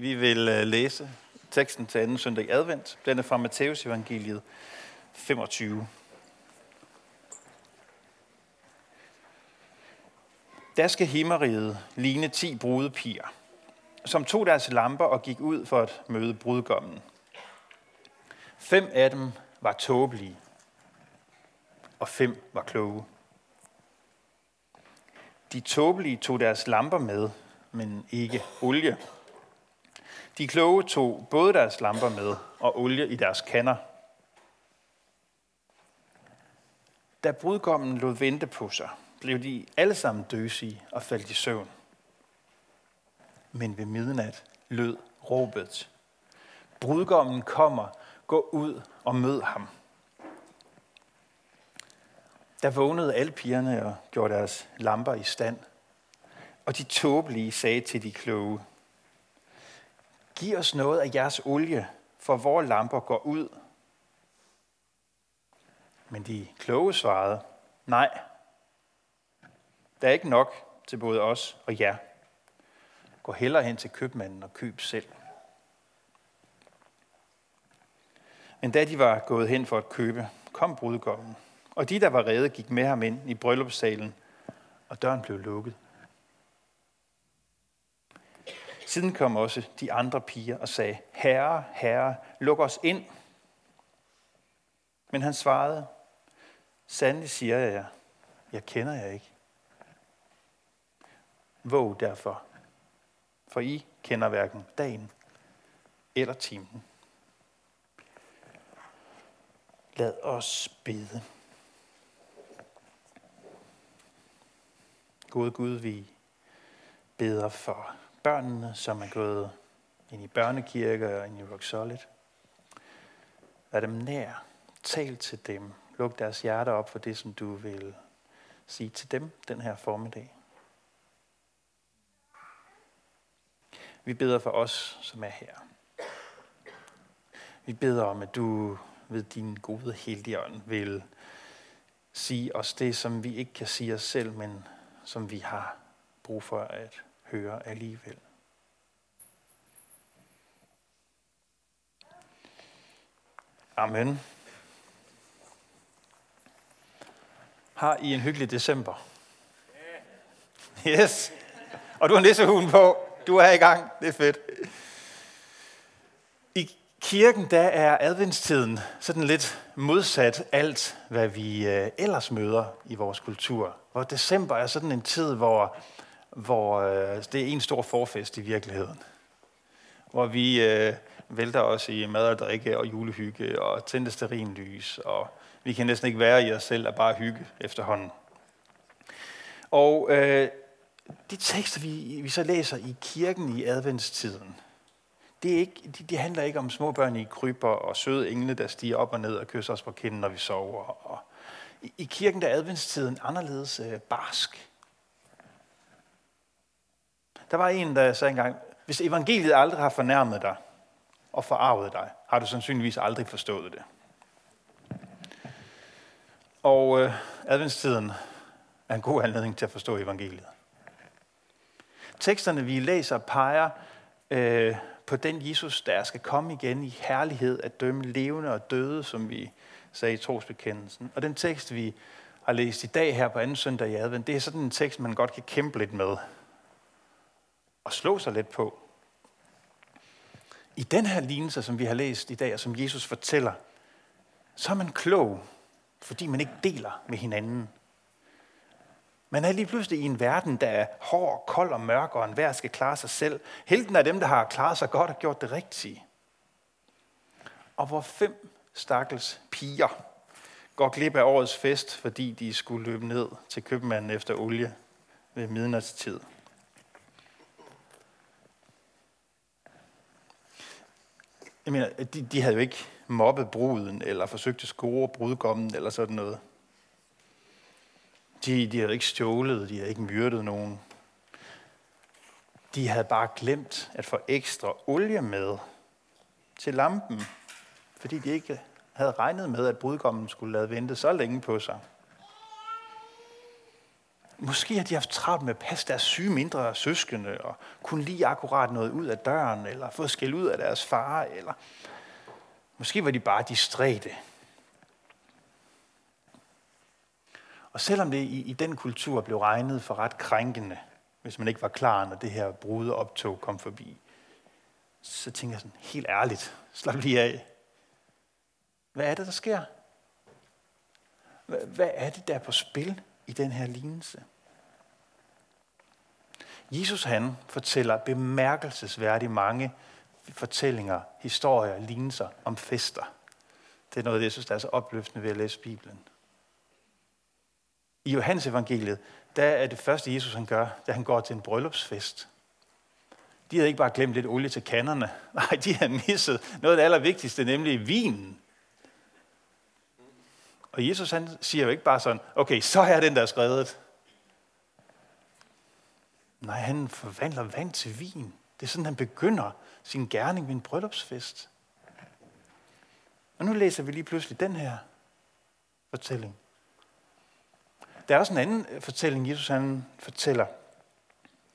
Vi vil øh, læse teksten til anden søndag i advent. Den er fra Matteus evangeliet 25. Der skal himmeriget ligne ti brudepiger, som tog deres lamper og gik ud for at møde brudgommen. Fem af dem var tåbelige, og fem var kloge. De tåbelige tog deres lamper med, men ikke olie. De kloge tog både deres lamper med og olie i deres kander. Da brudgommen lod vente på sig, blev de alle sammen døsige og faldt i søvn. Men ved midnat lød råbet. Brudgommen kommer, gå ud og mød ham. Der vågnede alle pigerne og gjorde deres lamper i stand. Og de tåbelige sagde til de kloge, Giv os noget af jeres olie, for vores lamper går ud. Men de kloge svarede, nej, der er ikke nok til både os og jer. Gå hellere hen til købmanden og køb selv. Men da de var gået hen for at købe, kom brudgommen. Og de, der var redde, gik med ham ind i bryllupssalen, og døren blev lukket. Siden kom også de andre piger og sagde, Herre, Herre, luk os ind. Men han svarede, Sandelig siger jeg jer, jeg kender jer ikke. Våg derfor, for I kender hverken dagen eller timen. Lad os bede. Gode Gud, vi beder for børnene, som er gået ind i børnekirke og ind i Rock Solid. Vær dem nær. Tal til dem. Luk deres hjerter op for det, som du vil sige til dem den her formiddag. Vi beder for os, som er her. Vi beder om, at du ved din gode heldigånd vil sige os det, som vi ikke kan sige os selv, men som vi har brug for at høre alligevel. Amen. Har I en hyggelig december? Yes. Og du har nissehuen på. Du er i gang. Det er fedt. I kirken, der er adventstiden sådan lidt modsat alt, hvad vi øh, ellers møder i vores kultur. Hvor december er sådan en tid, hvor hvor øh, altså, det er en stor forfest i virkeligheden. Hvor vi øh, vælter os i mad og drikke og julehygge og tændte lys, og vi kan næsten ikke være i os selv at bare hygge efterhånden. Og øh, de tekster, vi, vi så læser i kirken i adventstiden, det, er ikke, de, de handler ikke om små børn i kryber og søde engle, der stiger op og ned og kysser os på kinden, når vi sover. Og i, I kirken der er adventstiden anderledes øh, barsk. Der var en, der sagde engang, hvis evangeliet aldrig har fornærmet dig og forarvet dig, har du sandsynligvis aldrig forstået det. Og øh, adventstiden er en god anledning til at forstå evangeliet. Teksterne, vi læser, peger øh, på den Jesus, der skal komme igen i herlighed at dømme levende og døde, som vi sagde i trosbekendelsen. Og den tekst, vi har læst i dag her på anden søndag i advent, det er sådan en tekst, man godt kan kæmpe lidt med at slå sig lidt på. I den her lignelse, som vi har læst i dag, og som Jesus fortæller, så er man klog, fordi man ikke deler med hinanden. Man er lige pludselig i en verden, der er hård, kold og mørk, og enhver skal klare sig selv. Helten er dem, der har klaret sig godt og gjort det rigtige. Og hvor fem stakkels piger går glip af årets fest, fordi de skulle løbe ned til købmanden efter olie ved midnatstid. Jeg mener, de, de havde jo ikke mobbet bruden, eller forsøgt at score brudgommen, eller sådan noget. De, de havde ikke stjålet, de havde ikke myrdet nogen. De havde bare glemt at få ekstra olie med til lampen, fordi de ikke havde regnet med, at brudgommen skulle lade vente så længe på sig. Måske har de haft travlt med at passe deres syge mindre søskende, og kunne lige akkurat noget ud af døren, eller fået skæld ud af deres far, eller måske var de bare distræte. Og selvom det i, i den kultur blev regnet for ret krænkende, hvis man ikke var klar, når det her brudeoptog kom forbi, så tænker jeg sådan, helt ærligt, slap lige af. Hvad er det, der sker? Hvad er det, der er på spil i den her lignelse? Jesus han fortæller bemærkelsesværdigt mange fortællinger, historier, lignelser om fester. Det er noget, jeg synes, der er så opløftende ved at læse Bibelen. I Johannes evangeliet, der er det første, Jesus han gør, da han går til en bryllupsfest. De havde ikke bare glemt lidt olie til kanderne. Nej, de havde misset noget af det allervigtigste, nemlig vinen. Og Jesus han siger jo ikke bare sådan, okay, så er den der skrevet. Nej, han forvandler vand til vin. Det er sådan, han begynder sin gerning ved en bryllupsfest. Og nu læser vi lige pludselig den her fortælling. Der er også en anden fortælling, Jesus han fortæller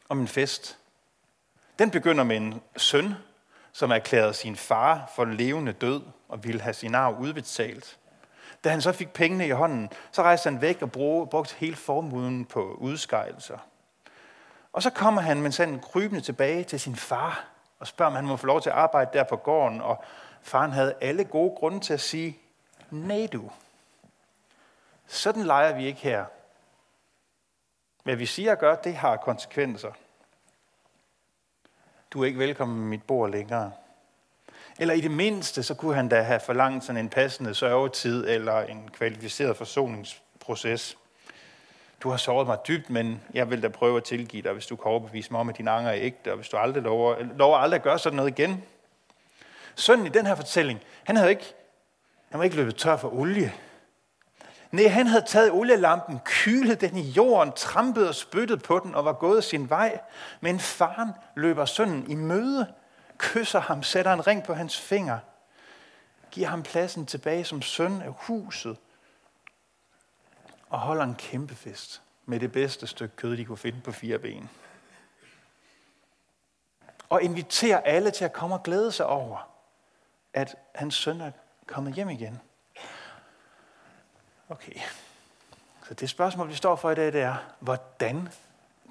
om en fest. Den begynder med en søn, som erklærede sin far for levende død og ville have sin arv udbetalt. Da han så fik pengene i hånden, så rejste han væk og brugte hele formuden på udskejelser. Og så kommer han, mens han krybende tilbage til sin far, og spørger, om han må få lov til at arbejde der på gården. Og faren havde alle gode grunde til at sige, nej du, sådan leger vi ikke her. Hvad vi siger og gør, det har konsekvenser. Du er ikke velkommen med mit bord længere. Eller i det mindste, så kunne han da have forlangt sådan en passende sørgetid eller en kvalificeret forsoningsproces. Du har såret mig dybt, men jeg vil da prøve at tilgive dig, hvis du kan overbevise mig om, at din anger er ægte, og hvis du aldrig lover, lover aldrig at gøre sådan noget igen. Sønnen i den her fortælling, han havde ikke, han var ikke løbet tør for olie. Nej, han havde taget olielampen, kylet den i jorden, trampet og spyttet på den og var gået sin vej. Men faren løber sønnen i møde, kysser ham, sætter en ring på hans finger, giver ham pladsen tilbage som søn af huset og holder en kæmpe fest med det bedste stykke kød, de kunne finde på fire ben. Og inviterer alle til at komme og glæde sig over, at hans søn er kommet hjem igen. Okay. Så det spørgsmål, vi står for i dag, det er, hvordan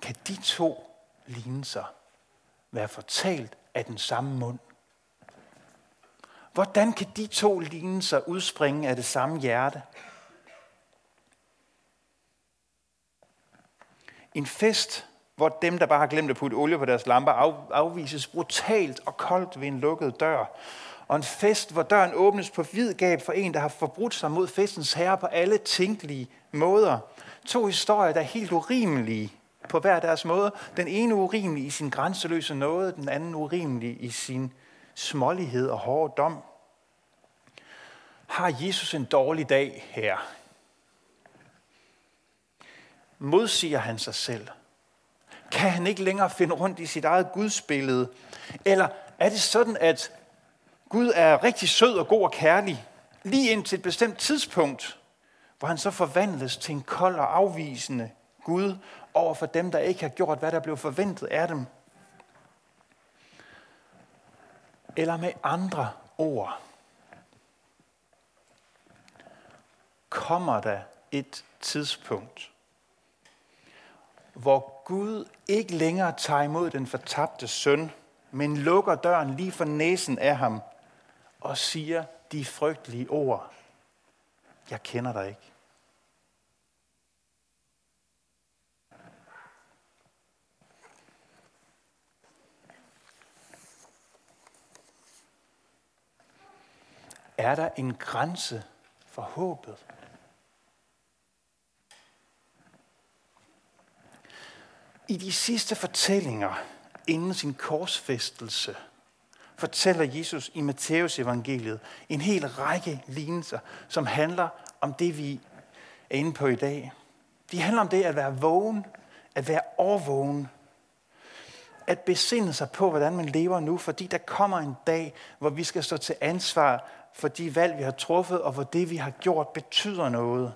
kan de to lignelser være fortalt af den samme mund? Hvordan kan de to lignelser udspringe af det samme hjerte? En fest, hvor dem, der bare har glemt at putte olie på deres lamper, afvises brutalt og koldt ved en lukket dør. Og en fest, hvor døren åbnes på vid gab for en, der har forbrudt sig mod festens herre på alle tænkelige måder. To historier, der er helt urimelige på hver deres måde. Den ene urimelig i sin grænseløse nåde, den anden urimelig i sin smålighed og hårde dom. Har Jesus en dårlig dag her? modsiger han sig selv? Kan han ikke længere finde rundt i sit eget gudsbillede? Eller er det sådan, at Gud er rigtig sød og god og kærlig, lige indtil et bestemt tidspunkt, hvor han så forvandles til en kold og afvisende Gud over for dem, der ikke har gjort, hvad der blev forventet af dem? Eller med andre ord, kommer der et tidspunkt, hvor Gud ikke længere tager imod den fortabte søn, men lukker døren lige for næsen af ham og siger de frygtelige ord. Jeg kender dig ikke. Er der en grænse for håbet? I de sidste fortællinger inden sin korsfæstelse, fortæller Jesus i Matteus evangeliet en hel række lignelser, som handler om det, vi er inde på i dag. De handler om det at være vågen, at være overvågen, at besinde sig på, hvordan man lever nu, fordi der kommer en dag, hvor vi skal stå til ansvar for de valg, vi har truffet, og hvor det, vi har gjort, betyder noget.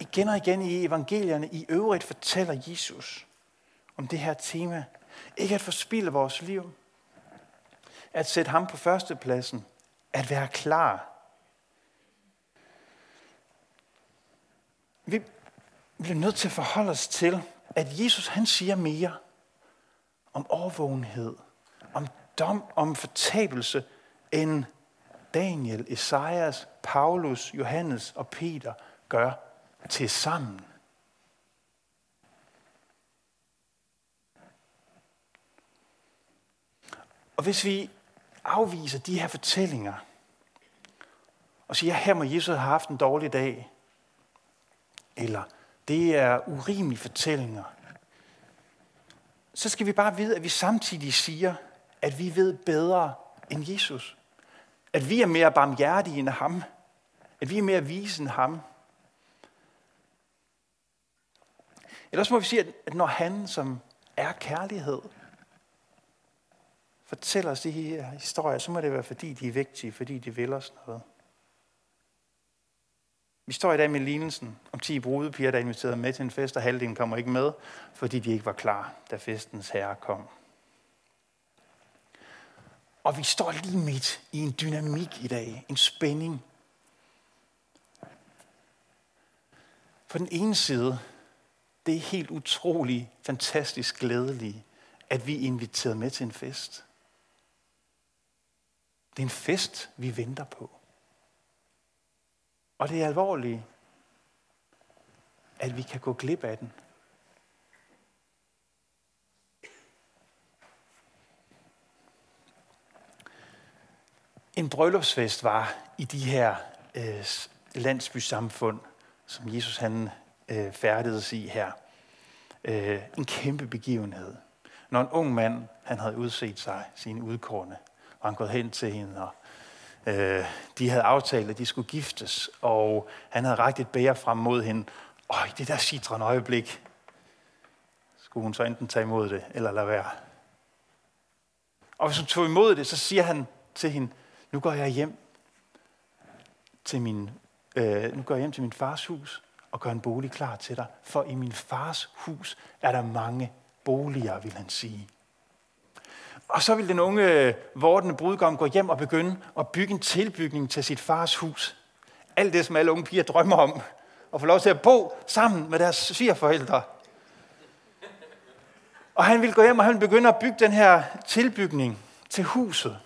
igen og igen i evangelierne i øvrigt fortæller Jesus om det her tema. Ikke at forspille vores liv. At sætte ham på førstepladsen. At være klar. Vi bliver nødt til at forholde os til, at Jesus han siger mere om overvågenhed, om dom, om fortabelse, end Daniel, Esajas, Paulus, Johannes og Peter gør til sammen. Og hvis vi afviser de her fortællinger, og siger, her må Jesus have haft en dårlig dag, eller det er urimelige fortællinger, så skal vi bare vide, at vi samtidig siger, at vi ved bedre end Jesus. At vi er mere barmhjertige end ham. At vi er mere vise end ham. Ellers må vi sige, at når han, som er kærlighed, fortæller os de her historier, så må det være, fordi de er vigtige, fordi de vil os noget. Vi står i dag med lignelsen om 10 brudepiger, der er inviteret med til en fest, og halvdelen kommer ikke med, fordi de ikke var klar, da festens herre kom. Og vi står lige midt i en dynamik i dag, en spænding. På den ene side, det er helt utroligt, fantastisk glædeligt, at vi er inviteret med til en fest. Det er en fest, vi venter på. Og det er alvorligt, at vi kan gå glip af den. En bryllupsfest var i de her øh, landsbysamfund, som Jesus han øh, færdedes i her, øh, en kæmpe begivenhed. Når en ung mand, han havde udset sig sine udkårne, var han gået hen til hende, og øh, de havde aftalt, at de skulle giftes, og han havde rækket et bære frem mod hende. Og i det der citrende øjeblik, skulle hun så enten tage imod det, eller lade være. Og hvis hun tog imod det, så siger han til hende, nu går jeg hjem til min, øh, nu går jeg hjem til min fars hus og gør en bolig klar til dig. For i min fars hus er der mange boliger, vil han sige. Og så vil den unge øh, vortende brudgom gå hjem og begynde at bygge en tilbygning til sit fars hus. Alt det, som alle unge piger drømmer om. Og få lov til at bo sammen med deres svigerforældre. Og han vil gå hjem, og han vil begynde at bygge den her tilbygning til huset.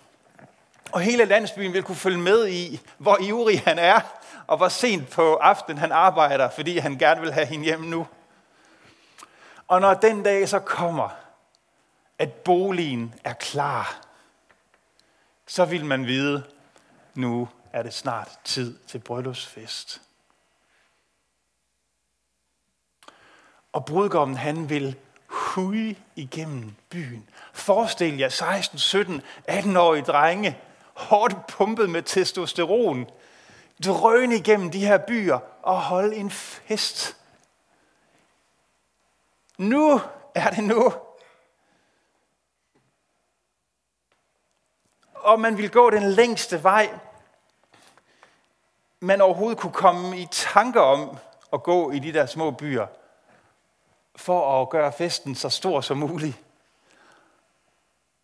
Og hele landsbyen vil kunne følge med i, hvor ivrig han er, og hvor sent på aftenen han arbejder, fordi han gerne vil have hende hjem nu. Og når den dag så kommer, at boligen er klar, så vil man vide, nu er det snart tid til bryllupsfest. Og brudgommen, han vil huge igennem byen. Forestil jer 16, 17, 18-årige drenge, hårdt pumpet med testosteron, drøne igennem de her byer og holde en fest. Nu er det nu. Og man vil gå den længste vej, man overhovedet kunne komme i tanker om at gå i de der små byer, for at gøre festen så stor som muligt.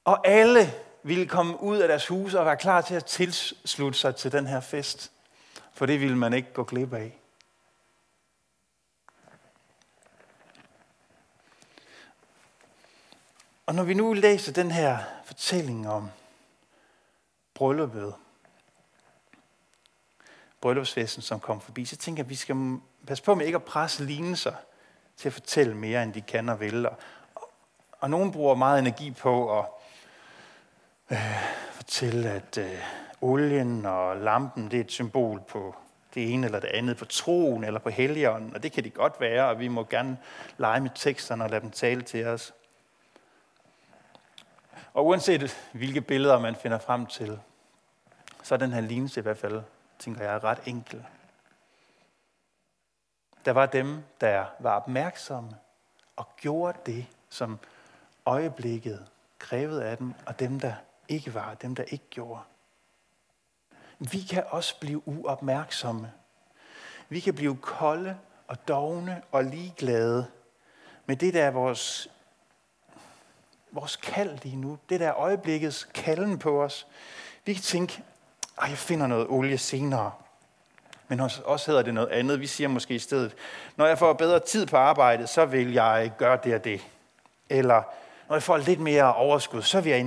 Og alle ville komme ud af deres hus og være klar til at tilslutte sig til den her fest. For det ville man ikke gå glip af. Og når vi nu læser den her fortælling om brylluppet, bryllupsfesten, som kom forbi, så tænker jeg, at vi skal passe på med ikke at presse lignelser til at fortælle mere, end de kan og vil. Og, og nogen bruger meget energi på at øh, fortælle, at øh, olien og lampen det er et symbol på det ene eller det andet, på troen eller på helligånden, og det kan det godt være, og vi må gerne lege med teksterne og lade dem tale til os. Og uanset hvilke billeder man finder frem til, så er den her lignelse i hvert fald, tænker jeg, ret enkel. Der var dem, der var opmærksomme og gjorde det, som øjeblikket krævede af dem, og dem, der ikke var, dem, der ikke gjorde. Vi kan også blive uopmærksomme. Vi kan blive kolde og dogne og ligeglade med det, der er vores, vores kald lige nu. Det der er øjeblikkets kalden på os. Vi kan tænke, at jeg finder noget olie senere. Men hos os hedder det noget andet. Vi siger måske i stedet, når jeg får bedre tid på arbejdet, så vil jeg gøre det og det. Eller når jeg får lidt mere overskud, så vil jeg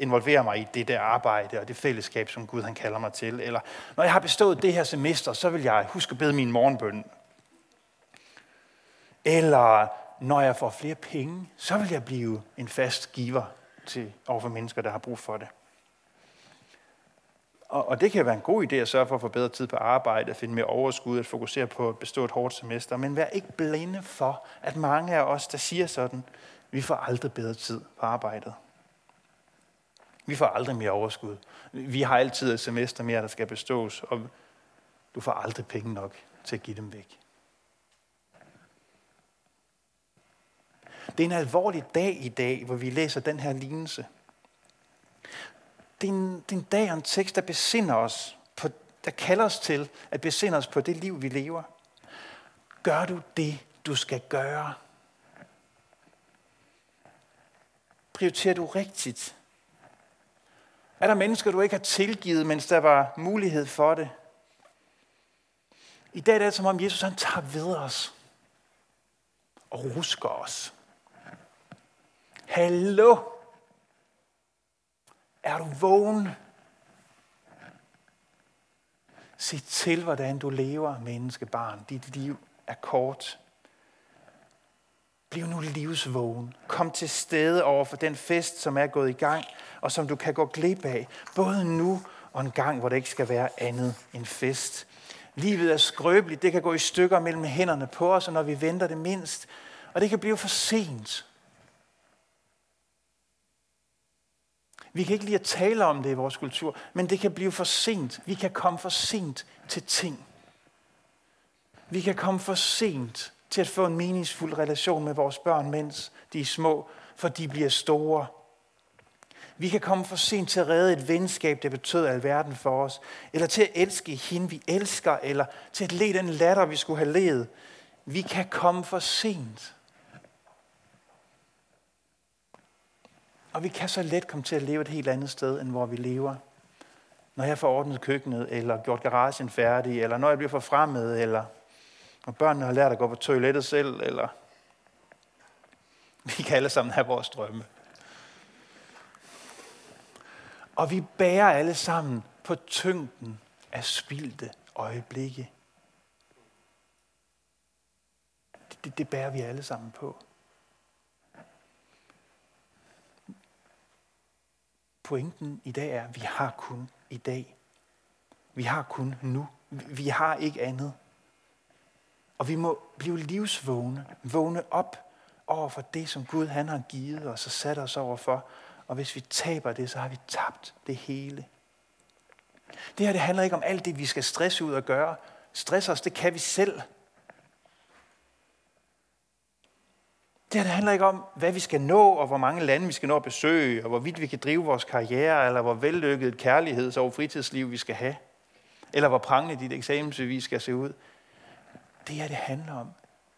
involvere mig i det der arbejde og det fællesskab, som Gud han kalder mig til. Eller når jeg har bestået det her semester, så vil jeg huske at bede min morgenbøn. Eller når jeg får flere penge, så vil jeg blive en fast giver til overfor mennesker, der har brug for det. Og, og det kan være en god idé at sørge for at få bedre tid på arbejde, at finde mere overskud, at fokusere på at bestå et hårdt semester. Men vær ikke blinde for, at mange af os, der siger sådan, vi får aldrig bedre tid på arbejdet. Vi får aldrig mere overskud. Vi har altid et semester mere, der skal bestås, og du får aldrig penge nok til at give dem væk. Det er en alvorlig dag i dag, hvor vi læser den her lignelse. Det er en, det er en dag og en tekst, der besinder os, på, der kalder os til at besinde os på det liv, vi lever. Gør du det, du skal gøre? Prioriterer du rigtigt? Er der mennesker, du ikke har tilgivet, mens der var mulighed for det? I dag er det altså som om Jesus han tager ved os og rusker os. Hallo? Er du vågen? Se til, hvordan du lever, menneskebarn. Dit liv er kort. Bliv nu livsvågen. Kom til stede over for den fest, som er gået i gang, og som du kan gå glip af, både nu og en gang, hvor det ikke skal være andet end fest. Livet er skrøbeligt. Det kan gå i stykker mellem hænderne på os, og når vi venter det mindst. Og det kan blive for sent. Vi kan ikke lide at tale om det i vores kultur, men det kan blive for sent. Vi kan komme for sent til ting. Vi kan komme for sent til at få en meningsfuld relation med vores børn, mens de er små, for de bliver store. Vi kan komme for sent til at redde et venskab, der betød alverden for os, eller til at elske hende, vi elsker, eller til at le den latter, vi skulle have levet. Vi kan komme for sent. Og vi kan så let komme til at leve et helt andet sted, end hvor vi lever. Når jeg får ordnet køkkenet, eller gjort garagen færdig, eller når jeg bliver forfremmet, eller når børnene har lært at gå på toilettet selv, eller vi kan alle sammen have vores drømme. Og vi bærer alle sammen på tyngden af spildte øjeblikke. Det, det, det bærer vi alle sammen på. Pointen i dag er, at vi har kun i dag. Vi har kun nu. Vi har ikke andet. Og vi må blive livsvågne, vågne op over for det, som Gud han har givet os og sat os over for. Og hvis vi taber det, så har vi tabt det hele. Det her det handler ikke om alt det, vi skal stresse ud og gøre. Stress os, det kan vi selv. Det her det handler ikke om, hvad vi skal nå, og hvor mange lande vi skal nå at besøge, og hvorvidt vi kan drive vores karriere, eller hvor vellykket et kærligheds- og fritidsliv vi skal have, eller hvor prangende dit eksamensbevis skal se ud. Det her, det handler om,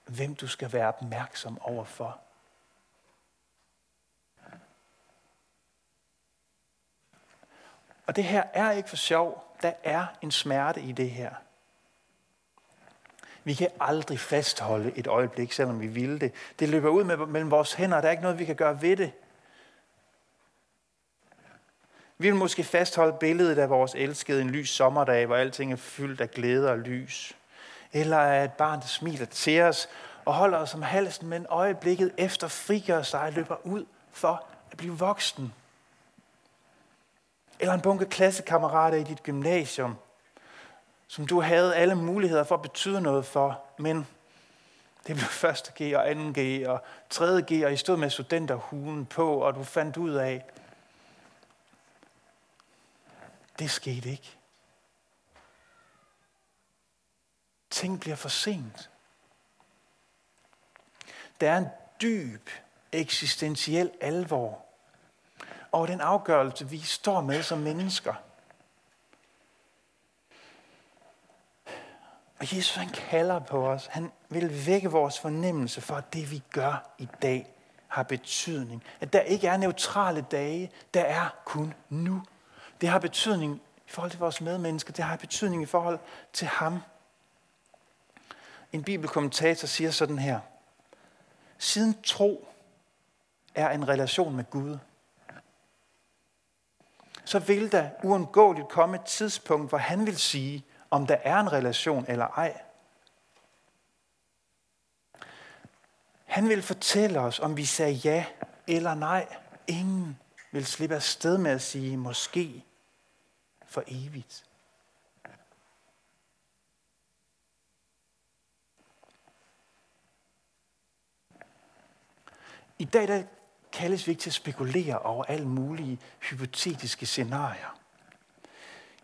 hvem du skal være opmærksom overfor. Og det her er ikke for sjov. Der er en smerte i det her. Vi kan aldrig fastholde et øjeblik, selvom vi ville det. Det løber ud mellem vores hænder, og der er ikke noget, vi kan gøre ved det. Vi vil måske fastholde billedet af vores elskede en lys sommerdag, hvor alting er fyldt af glæde og lys. Eller er et barn, der smiler til os og holder os om halsen, men øjeblikket efter frigør sig og løber ud for at blive voksen. Eller en bunke klassekammerater i dit gymnasium, som du havde alle muligheder for at betyde noget for, men det blev første G og anden G og tredje G, og I stod med studenterhugen på, og du fandt ud af, det skete ikke. Ting bliver for sent. Der er en dyb eksistentiel alvor over den afgørelse, vi står med som mennesker – Og Jesus han kalder på os. Han vil vække vores fornemmelse for, at det vi gør i dag har betydning. At der ikke er neutrale dage, der er kun nu. Det har betydning i forhold til vores medmennesker. Det har betydning i forhold til ham. En bibelkommentator siger sådan her. Siden tro er en relation med Gud, så vil der uundgåeligt komme et tidspunkt, hvor han vil sige, om der er en relation eller ej. Han vil fortælle os, om vi sagde ja eller nej. Ingen vil slippe afsted med at sige måske for evigt. I dag der kaldes vi ikke til at spekulere over alle mulige hypotetiske scenarier.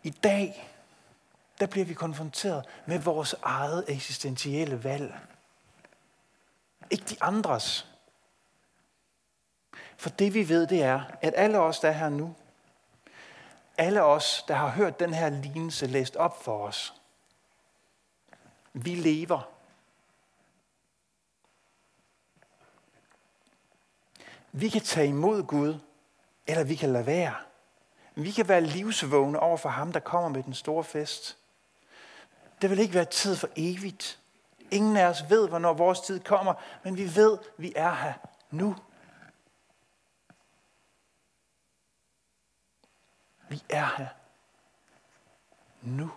I dag der bliver vi konfronteret med vores eget eksistentielle valg. Ikke de andres. For det vi ved, det er, at alle os, der er her nu, alle os, der har hørt den her lignelse læst op for os, vi lever. Vi kan tage imod Gud, eller vi kan lade være. Vi kan være livsvågne over for ham, der kommer med den store fest. Det vil ikke være tid for evigt. Ingen af os ved, hvornår vores tid kommer, men vi ved, vi er her nu. Vi er her nu.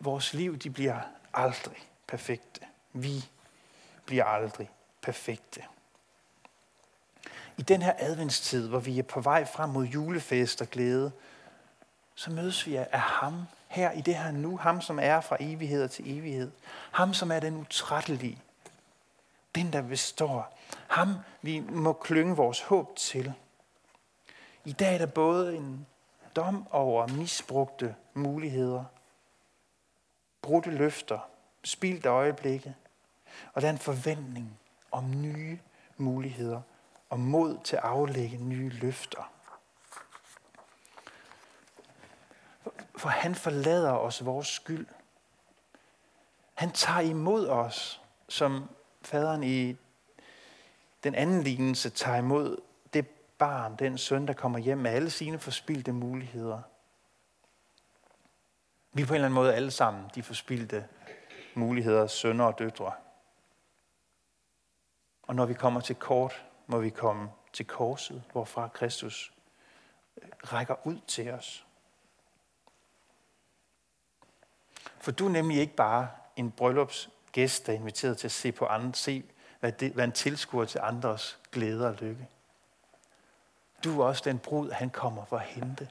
Vores liv, de bliver aldrig perfekte. Vi bliver aldrig perfekte. I den her adventstid, hvor vi er på vej frem mod julefest og glæde, så mødes vi af ham her i det her nu. Ham, som er fra evighed til evighed. Ham, som er den utrættelige. Den, der består. Ham, vi må klynge vores håb til. I dag er der både en dom over misbrugte muligheder, brudte løfter, spildte øjeblikke, og der er en forventning om nye muligheder og mod til at aflægge nye løfter. For han forlader os vores skyld. Han tager imod os, som faderen i den anden lignelse tager imod det barn, den søn, der kommer hjem med alle sine forspildte muligheder. Vi er på en eller anden måde alle sammen de forspildte muligheder, sønner og døtre. Og når vi kommer til kort, må vi komme til korset, hvorfra Kristus øh, rækker ud til os. For du er nemlig ikke bare en bryllupsgæst, der er inviteret til at se på andre, se, hvad, det, hvad en tilskuer til andres glæde og lykke. Du er også den brud, han kommer for at hente.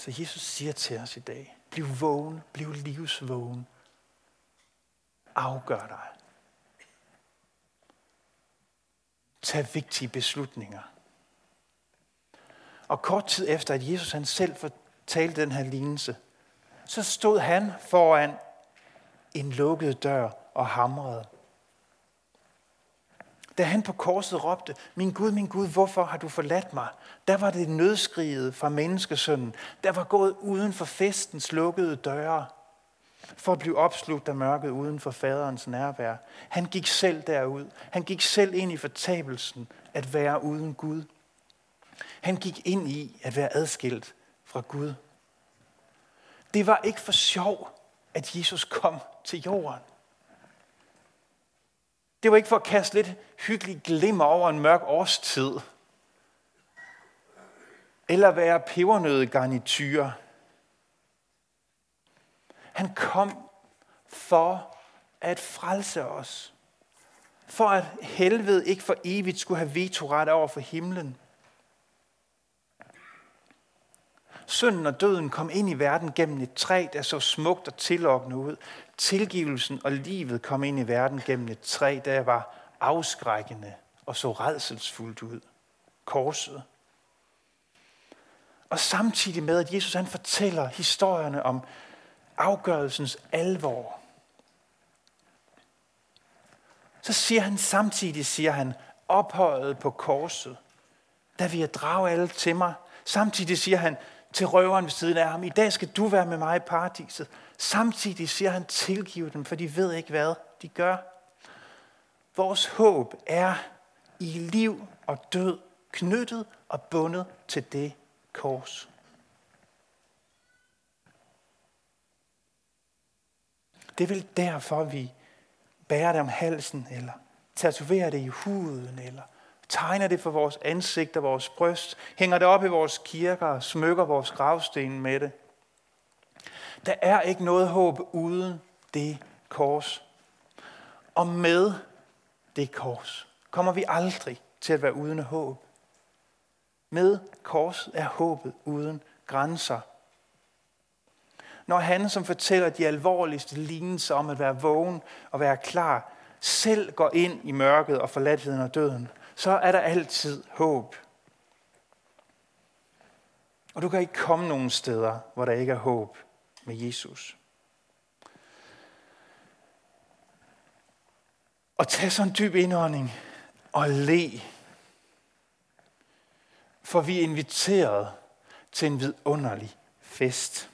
Så Jesus siger til os i dag, bliv vågen, bliv livsvågen. Afgør dig. Tag vigtige beslutninger. Og kort tid efter, at Jesus han selv fortalte den her lignelse, så stod han foran en lukket dør og hamrede. Da han på korset råbte, min Gud, min Gud, hvorfor har du forladt mig? Der var det nødskriget fra menneskesønnen, der var gået uden for festens lukkede døre, for at blive opslugt af mørket uden for faderens nærvær. Han gik selv derud. Han gik selv ind i fortabelsen at være uden Gud. Han gik ind i at være adskilt fra Gud. Det var ikke for sjov, at Jesus kom til jorden. Det var ikke for at kaste lidt hyggelig glimmer over en mørk årstid. Eller være pebernøde garnityr. Han kom for at frelse os. For at helvede ikke for evigt skulle have vetoret over for himlen. Synden og døden kom ind i verden gennem et træ, der så smukt og tillokkende ud. Tilgivelsen og livet kom ind i verden gennem et træ, der var afskrækkende og så redselsfuldt ud. Korset. Og samtidig med, at Jesus han fortæller historierne om afgørelsens alvor, så siger han samtidig, siger han, ophøjet på korset, der vil jeg drage alle til mig. Samtidig siger han til røveren ved siden af ham, i dag skal du være med mig i paradiset. Samtidig siger han, tilgiv dem, for de ved ikke, hvad de gør. Vores håb er i liv og død knyttet og bundet til det kors. Det er vel derfor, vi bærer det om halsen, eller tatoverer det i huden, eller tegner det for vores ansigt og vores bryst, hænger det op i vores kirker og smykker vores gravsten med det. Der er ikke noget håb uden det kors. Og med det kors kommer vi aldrig til at være uden håb. Med kors er håbet uden grænser. Når han, som fortæller de alvorligste lignelser om at være vågen og være klar, selv går ind i mørket og forladtheden og døden, så er der altid håb. Og du kan ikke komme nogen steder, hvor der ikke er håb med Jesus. Og tag sådan en dyb indånding og le. For vi er inviteret til en vidunderlig fest.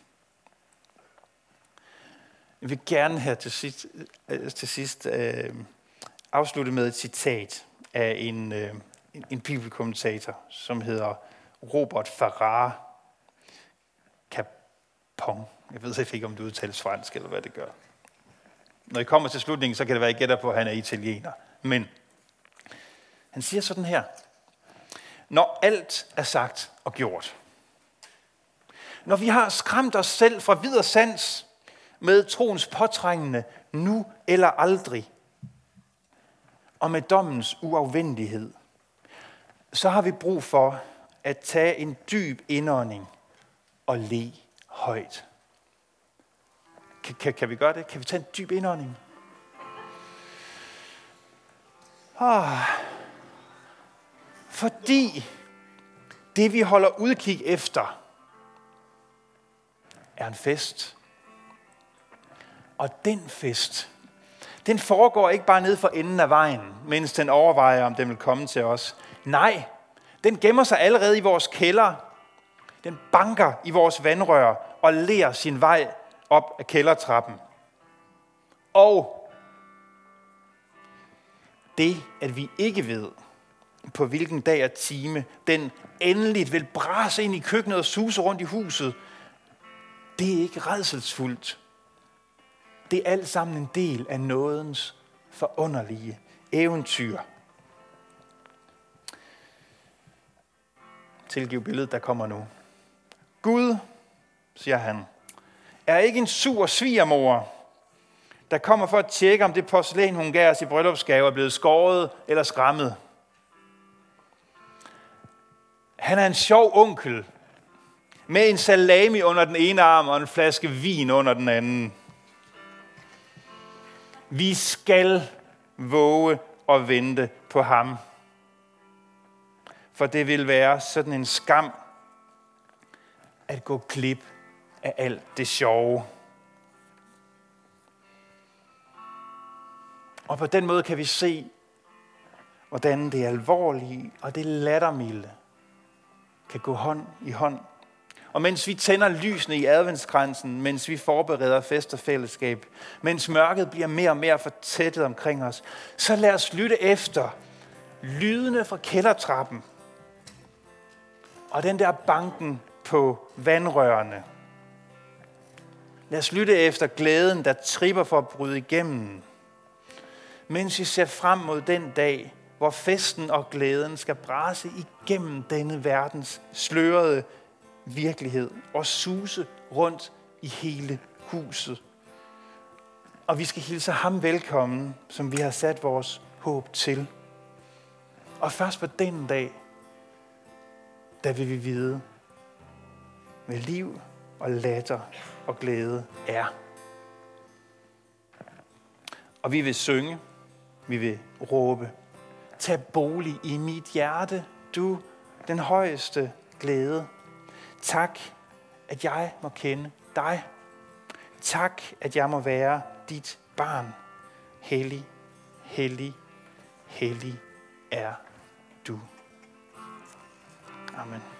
Jeg vil gerne her til sidst, øh, til sidst øh, afslutte med et citat af en, øh, en, en bibelkommentator, som hedder Robert Farrar Capon. Jeg ved ikke, om det udtales fransk, eller hvad det gør. Når I kommer til slutningen, så kan det være, at I gætter på, at han er italiener. Men han siger sådan her. Når alt er sagt og gjort, når vi har skræmt os selv fra videre sans med troens påtrængende nu eller aldrig, og med dommens uafvendelighed, så har vi brug for at tage en dyb indånding og le højt. Kan, kan, kan vi gøre det? Kan vi tage en dyb indånding? Ah. Fordi det, vi holder udkig efter, er en fest. Og den fest, den foregår ikke bare ned for enden af vejen, mens den overvejer, om den vil komme til os. Nej, den gemmer sig allerede i vores kælder. Den banker i vores vandrør og lærer sin vej op af kældertrappen. Og det, at vi ikke ved, på hvilken dag og time den endeligt vil brase ind i køkkenet og suse rundt i huset, det er ikke redselsfuldt. Det er alt sammen en del af nådens forunderlige eventyr. Tilgiv billedet, der kommer nu. Gud, siger han, er ikke en sur svigermor, der kommer for at tjekke, om det porcelæn, hun gav os i bryllupsgave, er blevet skåret eller skrammet. Han er en sjov onkel, med en salami under den ene arm og en flaske vin under den anden. Vi skal våge at vente på ham. For det vil være sådan en skam at gå klip af alt det sjove. Og på den måde kan vi se, hvordan det alvorlige og det lattermilde kan gå hånd i hånd. Og mens vi tænder lysene i adventskransen, mens vi forbereder fest og fællesskab, mens mørket bliver mere og mere fortættet omkring os, så lad os lytte efter lydene fra kældertrappen og den der banken på vandrørene. Lad os lytte efter glæden, der tripper for at bryde igennem, mens vi ser frem mod den dag, hvor festen og glæden skal brase igennem denne verdens slørede virkelighed og suse rundt i hele huset. Og vi skal hilse ham velkommen, som vi har sat vores håb til. Og først på den dag, der vil vi vide, med liv og latter og glæde er. Og vi vil synge, vi vil råbe, tag bolig i mit hjerte, du den højeste glæde. Tak, at jeg må kende dig. Tak, at jeg må være dit barn. Hellig, hellig, hellig er du. Amen.